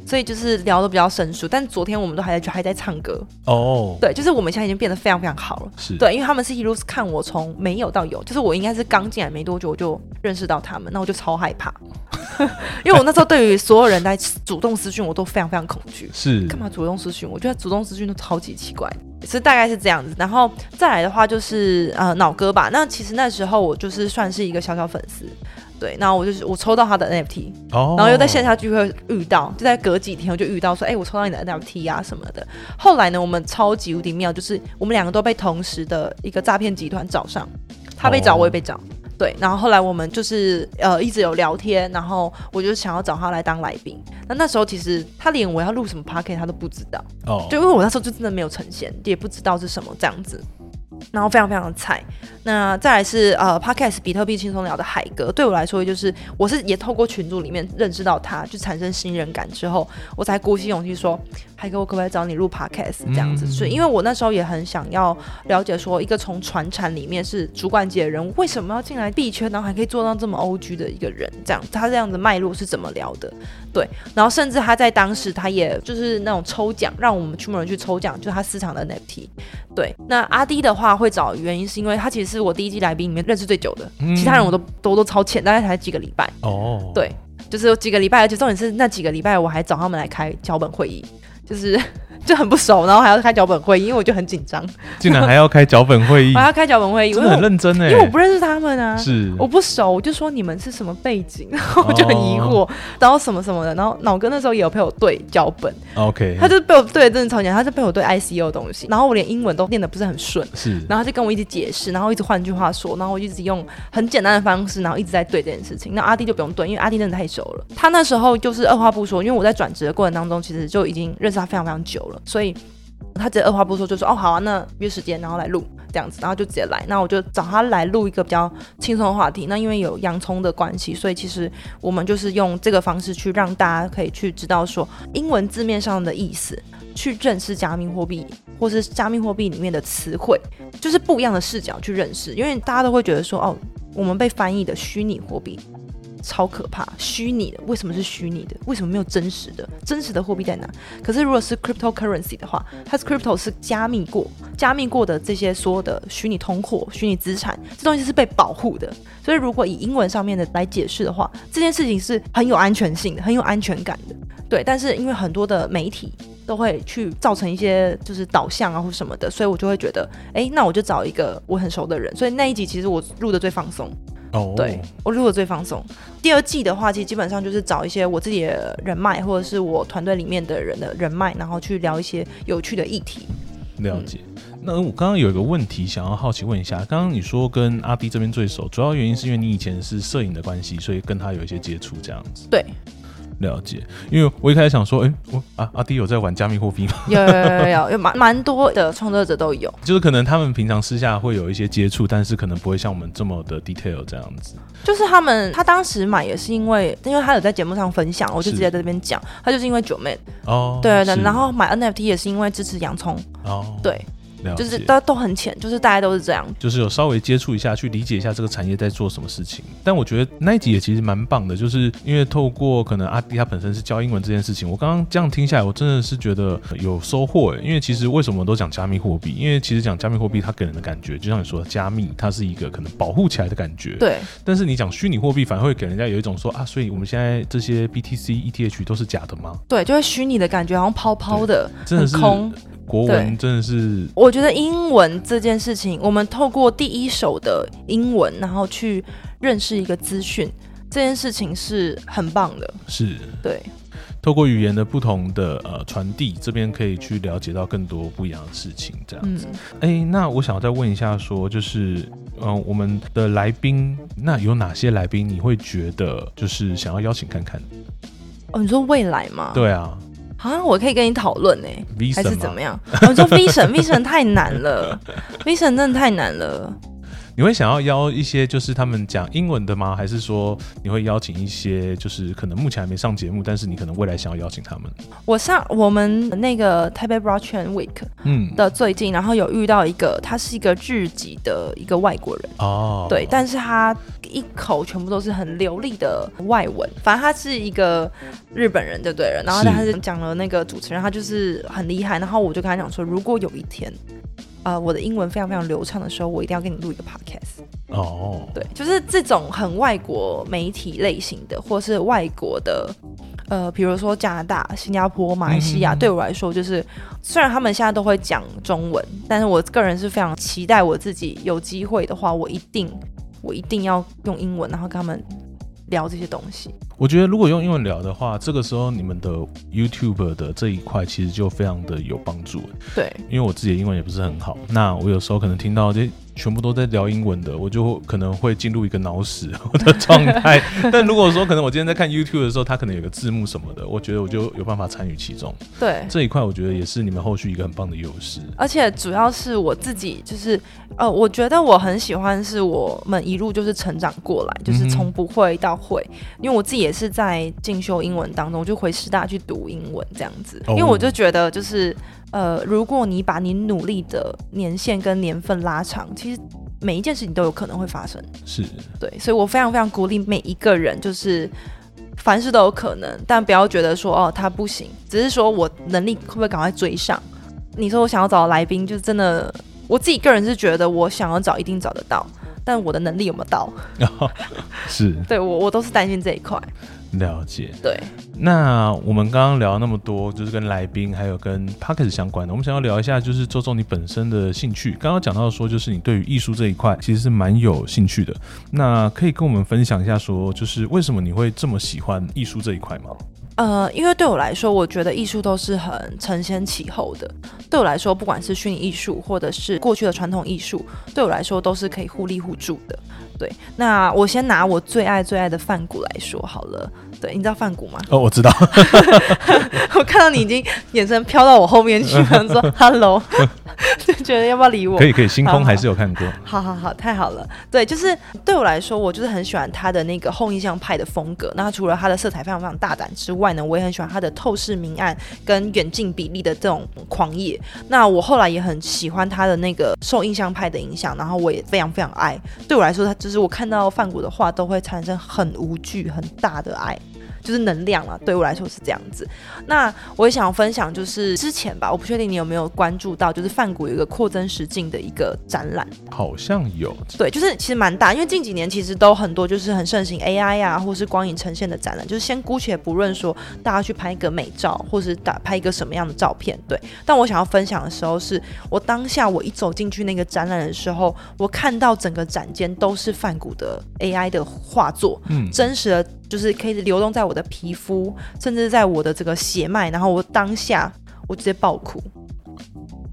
所以就是聊的比较生疏，但昨天我们都还在还在唱歌，哦，对，就是我们现在已经变得非常非常好了。是，对，因为他们是一路看我从没有到有，就是我应该是刚进来没多久我就认识到他们，那我就超害怕，<laughs> 因为我那时候对于所有人来主动私讯我都非常非常恐惧。是干嘛主动私讯？我觉得主动私讯都超级奇怪，是大概是这样子。然后再来的话就是呃脑哥吧，那其实那时候我就是算是一个小小粉丝，对，然后我就是我抽到他的 NFT，哦，然后又在线下聚会遇到，就在隔几天我就遇到说，哎、我抽到你的 NFT 啊什么的。后来呢，我们超级无敌妙，就是我们两个都被同时的一个诈骗集团找上，他被找，哦我也被找。对，然后后来我们就是呃一直有聊天，然后我就想要找他来当来宾。那那时候其实他连我要录什么 p o c a s t 他都不知道，哦，就因为我那时候就真的没有呈现，也不知道是什么这样子。然后非常非常的菜。那再来是呃，Podcast 比特币轻松聊的海哥，对我来说就是我是也透过群组里面认识到他，就产生信任感之后，我才鼓起勇气说，海哥，我可不可以找你录 Podcast 这样子？嗯所以因为我那时候也很想要了解说，一个从船产里面是主管级的人，为什么要进来币圈，然后还可以做到这么 OG 的一个人，这样他这样子脉络是怎么聊的？对，然后甚至他在当时他也就是那种抽奖，让我们驱魔人去抽奖，就是他私藏的 NFT。对，那阿迪的话会找原因是因为他其实是我第一季来宾里面认识最久的，嗯其他人我都都都超浅，大概才几个礼拜。哦，对，就是有几个礼拜，而且重点是那几个礼拜我还找他们来开脚本会议，就是就很不熟，然后还要开脚本会议，因为我就很紧张，竟然还要开脚本会议。<laughs> 我，还要开脚本会议，真的很认真哎，我因为我不认识他们啊，是。我不熟，我就说你们是什么背景，然 <laughs> 后我就很疑惑，然后什么什么的，然后脑哥那时候也有陪我对脚本，OK，他就被我对的真的超简单，他就被我对 ICU 的东西，然后我连英文都念的不是很顺。是。然后他就跟我一直解释，然后一直换句话说，然后我一直用很简单的方式，然后一直在对这件事情。那阿弟就不用对，因为阿弟真的太熟了。他那时候就是二话不说，因为我在转职的过程当中，其实就已经认识他非常非常久所以他直接二话不说就说：“哦，好啊，那约时间，然后来录这样子。”然后就直接来。那我就找他来录一个比较轻松的话题。那因为有洋葱的关系，所以其实我们就是用这个方式去让大家可以去知道说英文字面上的意思，去认识加密货币或是加密货币里面的词汇。就是不一样的视角去认识，因为大家都会觉得说，哦，我们被翻译的虚拟货币超可怕，虚拟的为什么是虚拟的？为什么没有真实的？真实的货币在哪？可是如果是 cryptocurrency 的话，它是 crypto 是加密过、加密过的这些所有的虚拟通货、虚拟资产，这东西是被保护的。所以如果以英文上面的来解释的话，这件事情是很有安全性的，很有安全感的。对，但是因为很多的媒体都会去造成一些就是导向啊或什么的，所以我就会觉得，哎，那我就找一个我很熟的人。所以那一集其实我录的最放松，哦，对我录的最放松。第二季的话，其实基本上就是找一些我自己的人脉，或者是我团队里面的人的人脉，然后去聊一些有趣的议题。了解。那我刚刚有一个问题想要好奇问一下，刚刚你说跟阿弟这边最熟，主要原因是因为你以前是摄影的关系，所以跟他有一些接触这样子。对，了解。因为我一开始想说，哎、我啊阿弟有在玩加密货币吗？有有有有有蛮蛮多的创作者都有。就是可能他们平常私下会有一些接触，但是可能不会像我们这么的 detail 这样子。就是他们，他当时买也是因为，因为他有在节目上分享，我就直接在这边讲，他就是因为九妹，哦，对对，然后买 NFT 也是因为支持洋葱，哦，对，就是都都很浅，就是大家都是这样。就是有稍微接触一下，去理解一下这个产业在做什么事情。但我觉得那一集也其实蛮棒的，就是因为透过可能阿迪他本身是教英文这件事情，我刚刚这样听下来，我真的是觉得有收获诶。因为其实为什么都讲加密货币？因为其实讲加密货币，它给人的感觉，就像你说的加密，它是一个可能保护起来的感觉。。对但是你讲虚拟货币，反而会给人家有一种说啊，所以我们现在这些 BTC、ETH 都是假的吗？对，就是虚拟的感觉，好像泡泡的，真的是很空。国文真的是我觉得英文这件事情，我们透过第一手的英文，然后去认识一个资讯，这件事情是很棒的。是对，透过语言的不同的呃传递，这边可以去了解到更多不一样的事情，这样嗯子。，哎、那我想要再问一下说就是嗯、呃我们的来宾，那有哪些来宾你会觉得就是想要邀请看看？哦，你说未来吗？，对啊啊，我可以跟你讨论呢，还是怎么样？哦、你说 Vision，Vision 太难了，Vision 真的太难了。你会想要邀一些就是他们讲英文的吗？还是说你会邀请一些就是可能目前还没上节目，但是你可能未来想要邀请他们？我上我们那个 Taipei Blockchain Week 嗯，的最近，然后有遇到一个，他是一个日籍的一个外国人，哦，对，但是他一口全部都是很流利的外文，反正他是一个日本人，对不对了？然后是他是讲了那个主持人，他就是很厉害，然后我就跟他讲说，如果有一天。呃，我的英文非常非常流畅的时候，我一定要跟你录一个 podcast。哦，对，就是这种很外国媒体类型的，或是外国的，呃，比如说加拿大、新加坡、马来西亚，嗯对我来说，就是虽然他们现在都会讲中文，但是我个人是非常期待我自己有机会的话，我一定我一定要用英文，然后跟他们聊这些东西。我觉得如果用英文聊的话，这个时候你们的 YouTube 的这一块其实就非常的有帮助。对，因为我自己的英文也不是很好，那我有时候可能听到这全部都在聊英文的，我就可能会进入一个脑死的状态。<laughs> 但如果说可能我今天在看 YouTube 的时候，它可能有个字幕什么的，我觉得我就有办法参与其中。对，这一块我觉得也是你们后续一个很棒的优势。而且主要是我自己，就是呃，我觉得我很喜欢是我们一路就是成长过来，就是从不会到会。因为我自己也是在进修英文当中，我就回师大去读英文这样子。哦因为我就觉得就是呃，如果你把你努力的年限跟年份拉长，其实每一件事情都有可能会发生。是，对，所以我非常非常鼓励每一个人，就是凡事都有可能，但不要觉得说哦他不行，只是说我能力会不会赶快追上。你说我想要找的来宾，就是真的我自己个人是觉得我想要找一定找得到，但我的能力有没有到？<laughs> 是对我我都是担心这一块。了解。对，那我们刚刚聊那么多，就是跟来宾还有跟 p o c k e t 相关的，我们想要聊一下，就是周周你本身的兴趣。刚刚讲到说，就是你对于艺术这一块其实是蛮有兴趣的。那可以跟我们分享一下，说就是为什么你会这么喜欢艺术这一块吗？呃，因为对我来说，我觉得艺术都是很承先启后的。对我来说，不管是虚拟艺术，或者是过去的传统艺术，对我来说都是可以互利互助的。对，那我先拿我最爱最爱的范谷来说好了。对，你知道范谷吗？哦，我知道。<laughs> 我看到你已经眼神飘到我后面去了，说 <laughs> “hello”，<laughs> 就觉得要不要理我？可以，可以。星空还是有看过。好好好，太好了。对，就是对我来说，我就是很喜欢他的那个后印象派的风格。那除了他的色彩非常非常大胆之外呢，我也很喜欢他的透视明暗跟远近比例的这种狂野。那我后来也很喜欢他的那个受印象派的影响，然后我也非常非常爱。对我来说，他就是我看到范谷的画都会产生很无惧、很大的爱。就是能量了，对我来说是这样子。那我也想分享，就是之前吧，我不确定你有没有关注到，就是范谷有一个扩增实境的一个展览，好像有。对，就是其实蛮大，因为近几年其实都很多，就是很盛行 AI 啊，或是光影呈现的展览。就是先姑且不论说大家去拍一个美照，或是打拍一个什么样的照片，对。但我想要分享的时候，是我当下我一走进去那个展览的时候，我看到整个展间都是范谷的 AI 的画作，嗯，真实的。就是可以流动在我的皮肤，甚至在我的这个血脉，然后我当下我直接爆哭，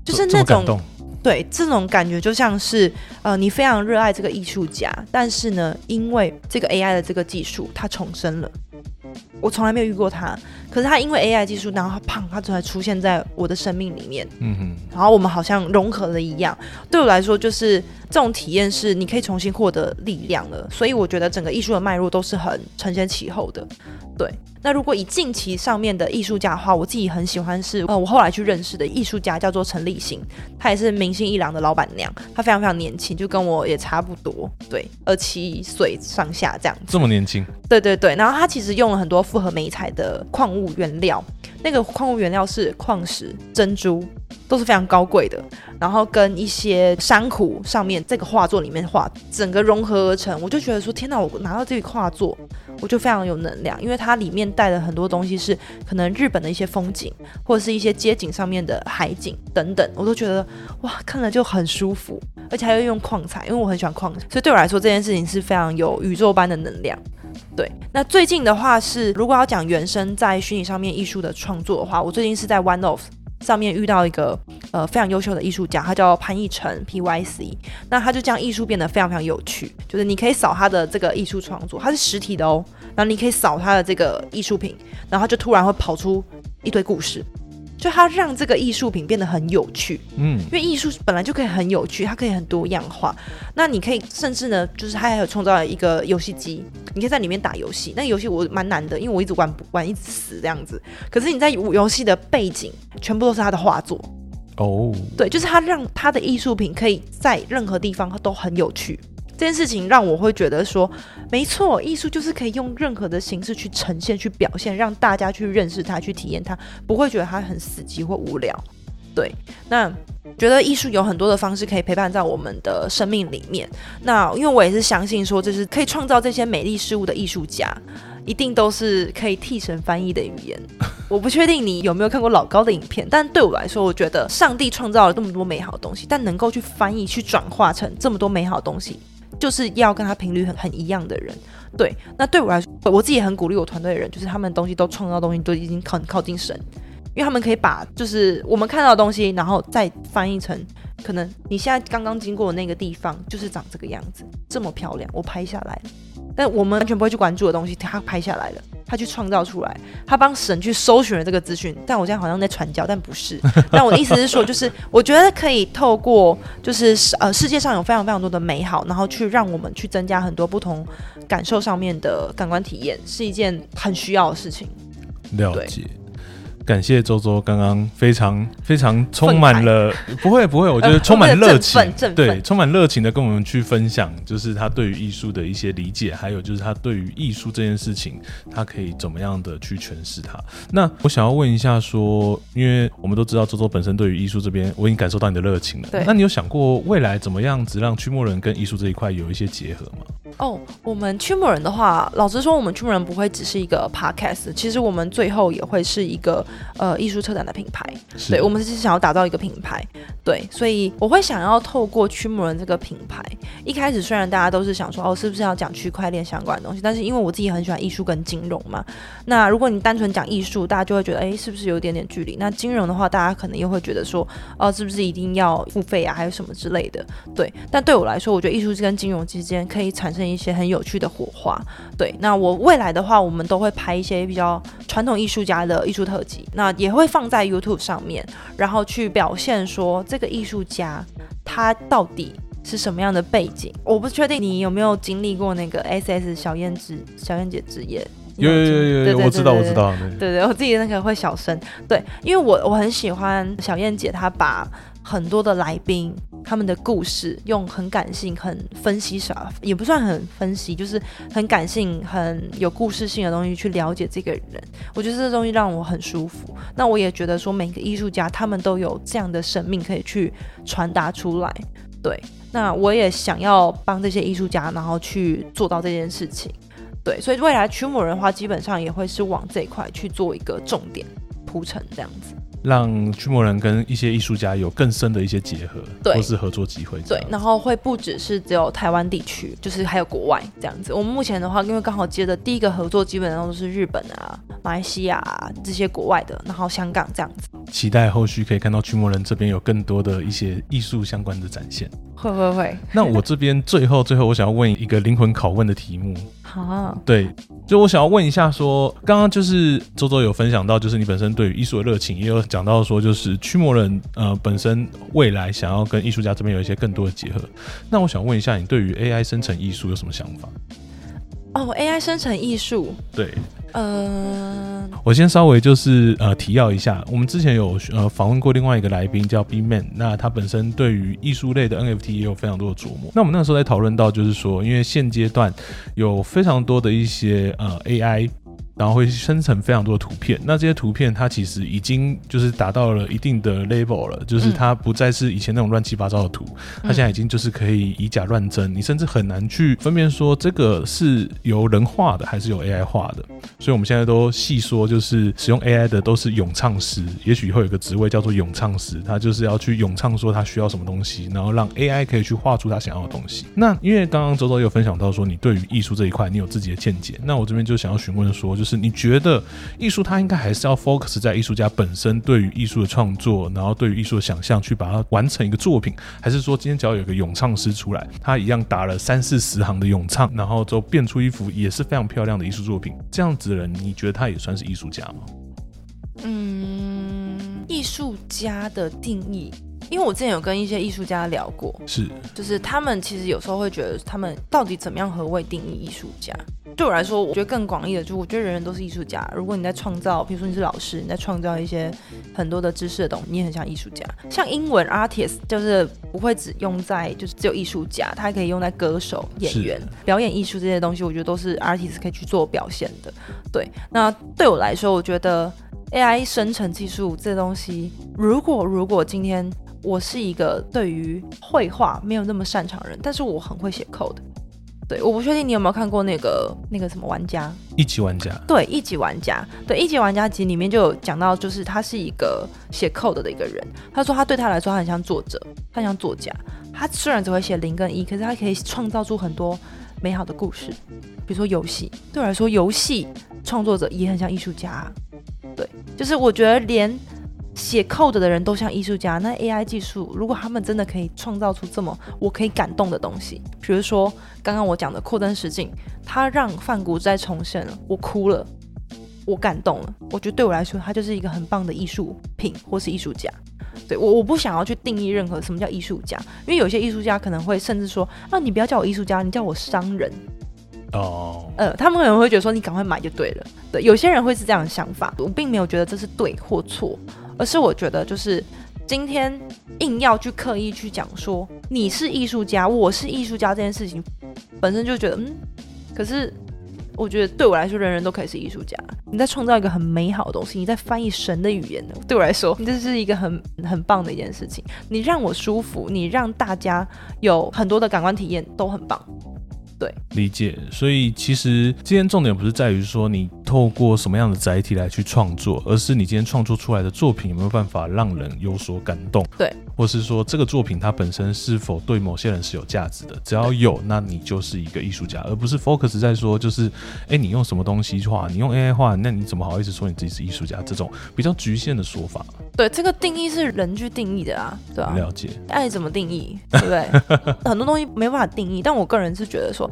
就是那种对这种感觉，就像是呃，你非常热爱这个艺术家，但是呢，因为这个 AI 的这个技术，它重生了。我从来没有遇过他，可是他因为 AI 技术，然后他胖，他突然出现在我的生命里面，嗯哼，然后我们好像融合了一样。对我来说，就是这种体验是你可以重新获得力量了。所以我觉得整个艺术的脉络都是很承先启后的，对。那如果以近期上面的艺术家的话，我自己很喜欢是呃，我后来去认识的艺术家叫做陈立新，他也是明星一郎的老板娘，他非常非常年轻，就跟我也差不多，对，二七岁上下这样子。这么年轻？对对对。然后他其实用了很多复合美彩的矿物原料，那个矿物原料是矿石、珍珠，都是非常高贵的。然后跟一些珊瑚上面这个画作里面画，整个融合而成，我就觉得说，天哪！我拿到这个画作。我就非常有能量，因为它里面带的很多东西，是可能日本的一些风景，或者是一些街景上面的海景等等，我都觉得哇，看了就很舒服，而且还要用矿彩，因为我很喜欢矿，所以对我来说这件事情是非常有宇宙般的能量。对，那最近的话是，如果要讲原生在虚拟上面艺术的创作的话，我最近是在 One of。上面遇到一个呃非常优秀的艺术家，他叫潘奕成 P Y C，那他就将艺术变得非常非常有趣，就是你可以扫他的这个艺术创作，它是实体的哦，然后你可以扫他的这个艺术品，然后就突然会跑出一堆故事。就它让这个艺术品变得很有趣，嗯，因为艺术本来就可以很有趣，它可以很多样化。那你可以甚至呢，就是它还有创造了一个游戏机，你可以在里面打游戏。那游戏我蛮难的，因为我一直玩不玩，一直死这样子。可是你在游戏的背景全部都是他的画作哦，对，就是他让他的艺术品可以在任何地方都很有趣。这件事情让我会觉得说，没错，艺术就是可以用任何的形式去呈现、去表现，让大家去认识它、去体验它，不会觉得它很死机或无聊。对，那觉得艺术有很多的方式可以陪伴在我们的生命里面。那因为我也是相信说，就是可以创造这些美丽事物的艺术家，一定都是可以替神翻译的语言。<laughs> 我不确定你有没有看过老高的影片，但对我来说，我觉得上帝创造了这么多美好的东西，但能够去翻译、去转化成这么多美好的东西。就是要跟他频率很很一样的人，对。那对我来说，我自己很鼓励我团队的人，就是他们东西都创造东西都已经很靠近神，因为他们可以把就是我们看到的东西，然后再翻译成可能你现在刚刚经过的那个地方就是长这个样子，这么漂亮，我拍下来但我们完全不会去关注的东西，他拍下来了。他去创造出来，他帮神去搜寻了这个资讯，但我现在好像在传教，但不是。<laughs> 但我的意思是说，就是我觉得可以透过，就是呃世界上有非常非常多的美好，然后去让我们去增加很多不同感受上面的感官体验，是一件很需要的事情。了解。感谢周周刚刚非常非常充满了不会不会，<laughs> 我觉得充满热情，对，充满热情的跟我们去分享，就是他对于艺术的一些理解，还有就是他对于艺术这件事情，他可以怎么样的去诠释它。那我想要问一下，说，因为我们都知道周周本身对于艺术这边，我已经感受到你的热情了。对，那你有想过未来怎么样子让驱魔人跟艺术这一块有一些结合吗？哦，我们驱魔人的话，老实说，我们驱魔人不会只是一个 podcast，其实我们最后也会是一个呃艺术车展的品牌。对，我们是想要打造一个品牌，对，所以我会想要透过驱魔人这个品牌。一开始虽然大家都是想说，哦，是不是要讲区块链相关的东西，但是因为我自己很喜欢艺术跟金融嘛，那如果你单纯讲艺术，大家就会觉得，哎，是不是有一点点距离？那金融的话，大家可能又会觉得说，哦，是不是一定要付费啊，还有什么之类的？对，但对我来说，我觉得艺术跟金融之间可以产生一些很有趣的火花。对，那我未来的话，我们都会拍一些比较传统艺术家的艺术特辑，那也会放在 YouTube 上面，然后去表现说这个艺术家他到底是什么样的背景。我不确定你有没有经历过那个 SS 小燕子小燕姐之夜。有有有我知道我知道，对对对，我自己那个会小声，对，因为我我很喜欢小燕姐，她把很多的来宾他们的故事用很感性、很分析啥，也不算很分析，就是很感性、很有故事性的东西去了解这个人。我觉得这东西让我很舒服。那我也觉得说，每个艺术家他们都有这样的生命可以去传达出来。对，那我也想要帮这些艺术家，然后去做到这件事情。对，所以未来驱魔人的话，基本上也会是往这一块去做一个重点铺陈，这样子。让驱魔人跟一些艺术家有更深的一些结合，对或是合作机会。，对然后会不只是只有台湾地区，就是还有国外这样子。我们目前的话，因为刚好接的第一个合作，基本上都是日本啊、马来西亚、啊、这些国外的，然后香港这样子。期待后续可以看到驱魔人这边有更多的一些艺术相关的展现。会会会，那我这边最后最后，我想要问一个灵魂拷问的题目，好，对，就我想要问一下说，刚刚就是周周有分享到，就是你本身对于艺术的热情，也有讲到说，就是驱魔人呃本身未来想要跟艺术家这边有一些更多的结合。那我想问一下，你对于 AI 生成艺术有什么想法？哦，AI 生成艺术，对呃、我先稍微就是呃提要一下，我们之前有呃访问过另外一个来宾叫 B Man，那他本身对于艺术类的 NFT 也有非常多的琢磨。那我们那个时候在讨论到，就是说，因为现阶段有非常多的一些呃 AI。然后会生成非常多的图片，那这些图片它其实已经就是达到了一定的 level 了，就是它不再是以前那种乱七八糟的图，它现在已经就是可以以假乱真，你甚至很难去分辨说这个是由人画的还是由 AI 画的。所以我们现在都细说，就是使用 AI 的都是咏唱师，也许以后有个职位叫做咏唱师，他就是要去咏唱说他需要什么东西，然后让 AI 可以去画出他想要的东西。那因为刚刚周周有分享到说，你对于艺术这一块你有自己的见解，那我这边就想要询问说，就是你觉得艺术它应该还是要 focus 在艺术家本身对于艺术的创作，然后对于艺术的想象去把它完成一个作品，还是说今天只要有一个咏唱师出来，他一样打了三四十行的咏唱，然后之后变出一幅也是非常漂亮的艺术作品，这样子的人，你觉得他也算是艺术家吗？嗯，艺术家的定义，因为我之前有跟一些艺术家聊过，是就是他们其实有时候会觉得，他们到底怎么样何谓定义艺术家？对我来说，我觉得更广义的，就是我觉得人人都是艺术家。如果你在创造，比如说你是老师，你在创造一些很多的知识的东西，你也很像艺术家。像英文 artist 就是不会只用在就是只有艺术家，它还可以用在歌手、演员、表演艺术这些东西，我觉得都是 artist 可以去做表现的。对，那对我来说，我觉得 AI 生成技术这东西，如果如果今天我是一个对于绘画没有那么擅长的人，但是我很会写 code。对，我不确定你有没有看过那个那个什么玩家，一级玩家，对，一级玩家，对，一级玩家集里面就有讲到，就是他是一个写 code 的一个人。他说他对他来说，他很像作者，他很像作家。他虽然只会写零跟一，可是他可以创造出很多美好的故事，比如说游戏。对我来说，游戏创作者也很像艺术家。对，就是我觉得连写 code 的人都像艺术家，那 AI 技术如果他们真的可以创造出这么我可以感动的东西，比如说刚刚我讲的扩增实境，它让范谷再重现了，我哭了，我感动了，我觉得对我来说，它就是一个很棒的艺术品或是艺术家。对我，我不想要去定义任何什么叫艺术家，因为有些艺术家可能会甚至说啊，你不要叫我艺术家，你叫我商人。哦，呃，他们可能会觉得说你赶快买就对了。对，有些人会是这样的想法，我并没有觉得这是对或错，而是我觉得就是今天硬要去刻意去讲说你是艺术家，我是艺术家这件事情，本身就觉得嗯，可是我觉得对我来说，人人都可以是艺术家。你在创造一个很美好的东西，你在翻译神的语言呢。对我来说，这是一个很很棒的一件事情。你让我舒服，你让大家有很多的感官体验，都很棒。对，理解。所以其实今天重点不是在于说你透过什么样的载体来去创作，而是你今天创作出来的作品有没有办法让人有所感动。对，或是说这个作品它本身是否对某些人是有价值的？只要有，那你就是一个艺术家，而不是 focus 在说就是，哎，你用什么东西画？你用 AI 画，那你怎么好意思说你自己是艺术家？这种比较局限的说法。对，这个定义是人去定义的啊，对吧？了解。爱怎么定义，对不对？<laughs> 很多东西没办法定义，但我个人是觉得说。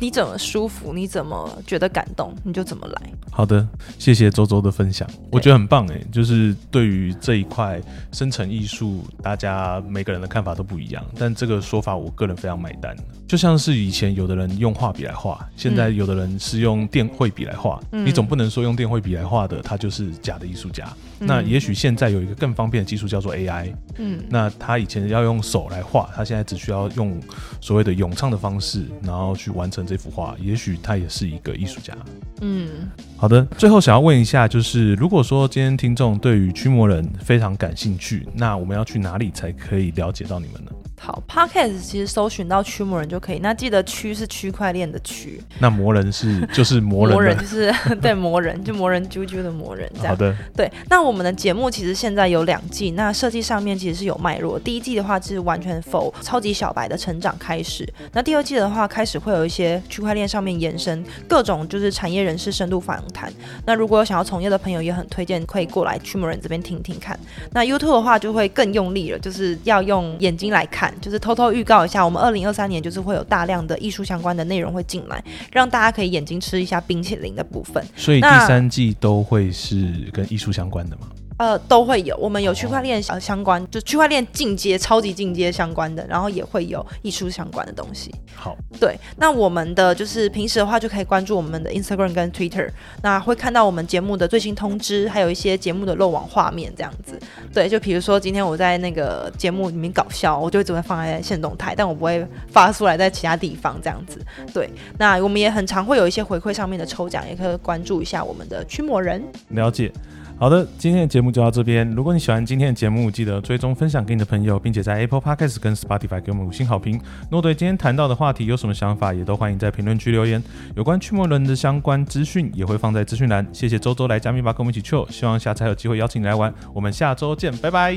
你怎么舒服，你怎么觉得感动，你就怎么来。好的，谢谢周周的分享，我觉得很棒哎。就是对于这一块生成艺术，大家每个人的看法都不一样，但这个说法我个人非常买单。就像是以前有的人用画笔来画，现在有的人是用电绘笔来画，你总不能说用电绘笔来画的他就是假的艺术家。那也许现在有一个更方便的技术叫做 AI，嗯，那他以前要用手来画，他现在只需要用所谓的咏唱的方式，然后去完成。这幅画，也许他也是一个艺术家。嗯，好的。最后想要问一下，就是如果说今天听众对于驱魔人非常感兴趣，那我们要去哪里才可以了解到你们呢？好，Podcast 其实搜寻到驱魔人就可以。那记得驱是区块链的驱，那魔人是就是魔人，魔人就是 <laughs> 对魔人，就魔人啾啾的魔人。好的，对。那我们的节目其实现在有两季，那设计上面其实是有脉络。第一季的话是完全否超级小白的成长开始，那第二季的话开始会有一些区块链上面延伸各种就是产业人士深度访谈。那如果有想要从业的朋友，也很推荐可以过来驱魔人这边听听看。那 YouTube 的话就会更用力了，就是要用眼睛来看。就是偷偷预告一下，我们二零二三年就是会有大量的艺术相关的内容会进来，让大家可以眼睛吃一下冰淇淋的部分。所以第三季都会是跟艺术相关的吗？呃，都会有，我们有区块链呃相关，就区块链进阶、超级进阶相关的，然后也会有艺术相关的东西。好，对，那我们的就是平时的话就可以关注我们的 Instagram 跟 Twitter，那会看到我们节目的最新通知，还有一些节目的漏网画面这样子。对，就比如说今天我在那个节目里面搞笑，我就会只会放在线动态，但我不会发出来在其他地方这样子。对，那我们也很常会有一些回馈上面的抽奖，也可以关注一下我们的驱魔人。了解。好的，今天的节目就到这边。如果你喜欢今天的节目，记得追踪、分享给你的朋友，并且在 Apple Podcast 跟 Spotify 给我们五星好评。诺对今天谈到的话题有什么想法，也都欢迎在评论区留言。有关驱魔人的相关资讯也会放在资讯栏。谢谢周周来加密吧跟我们一起跳，希望下次还有机会邀请你来玩。我们下周见，拜拜。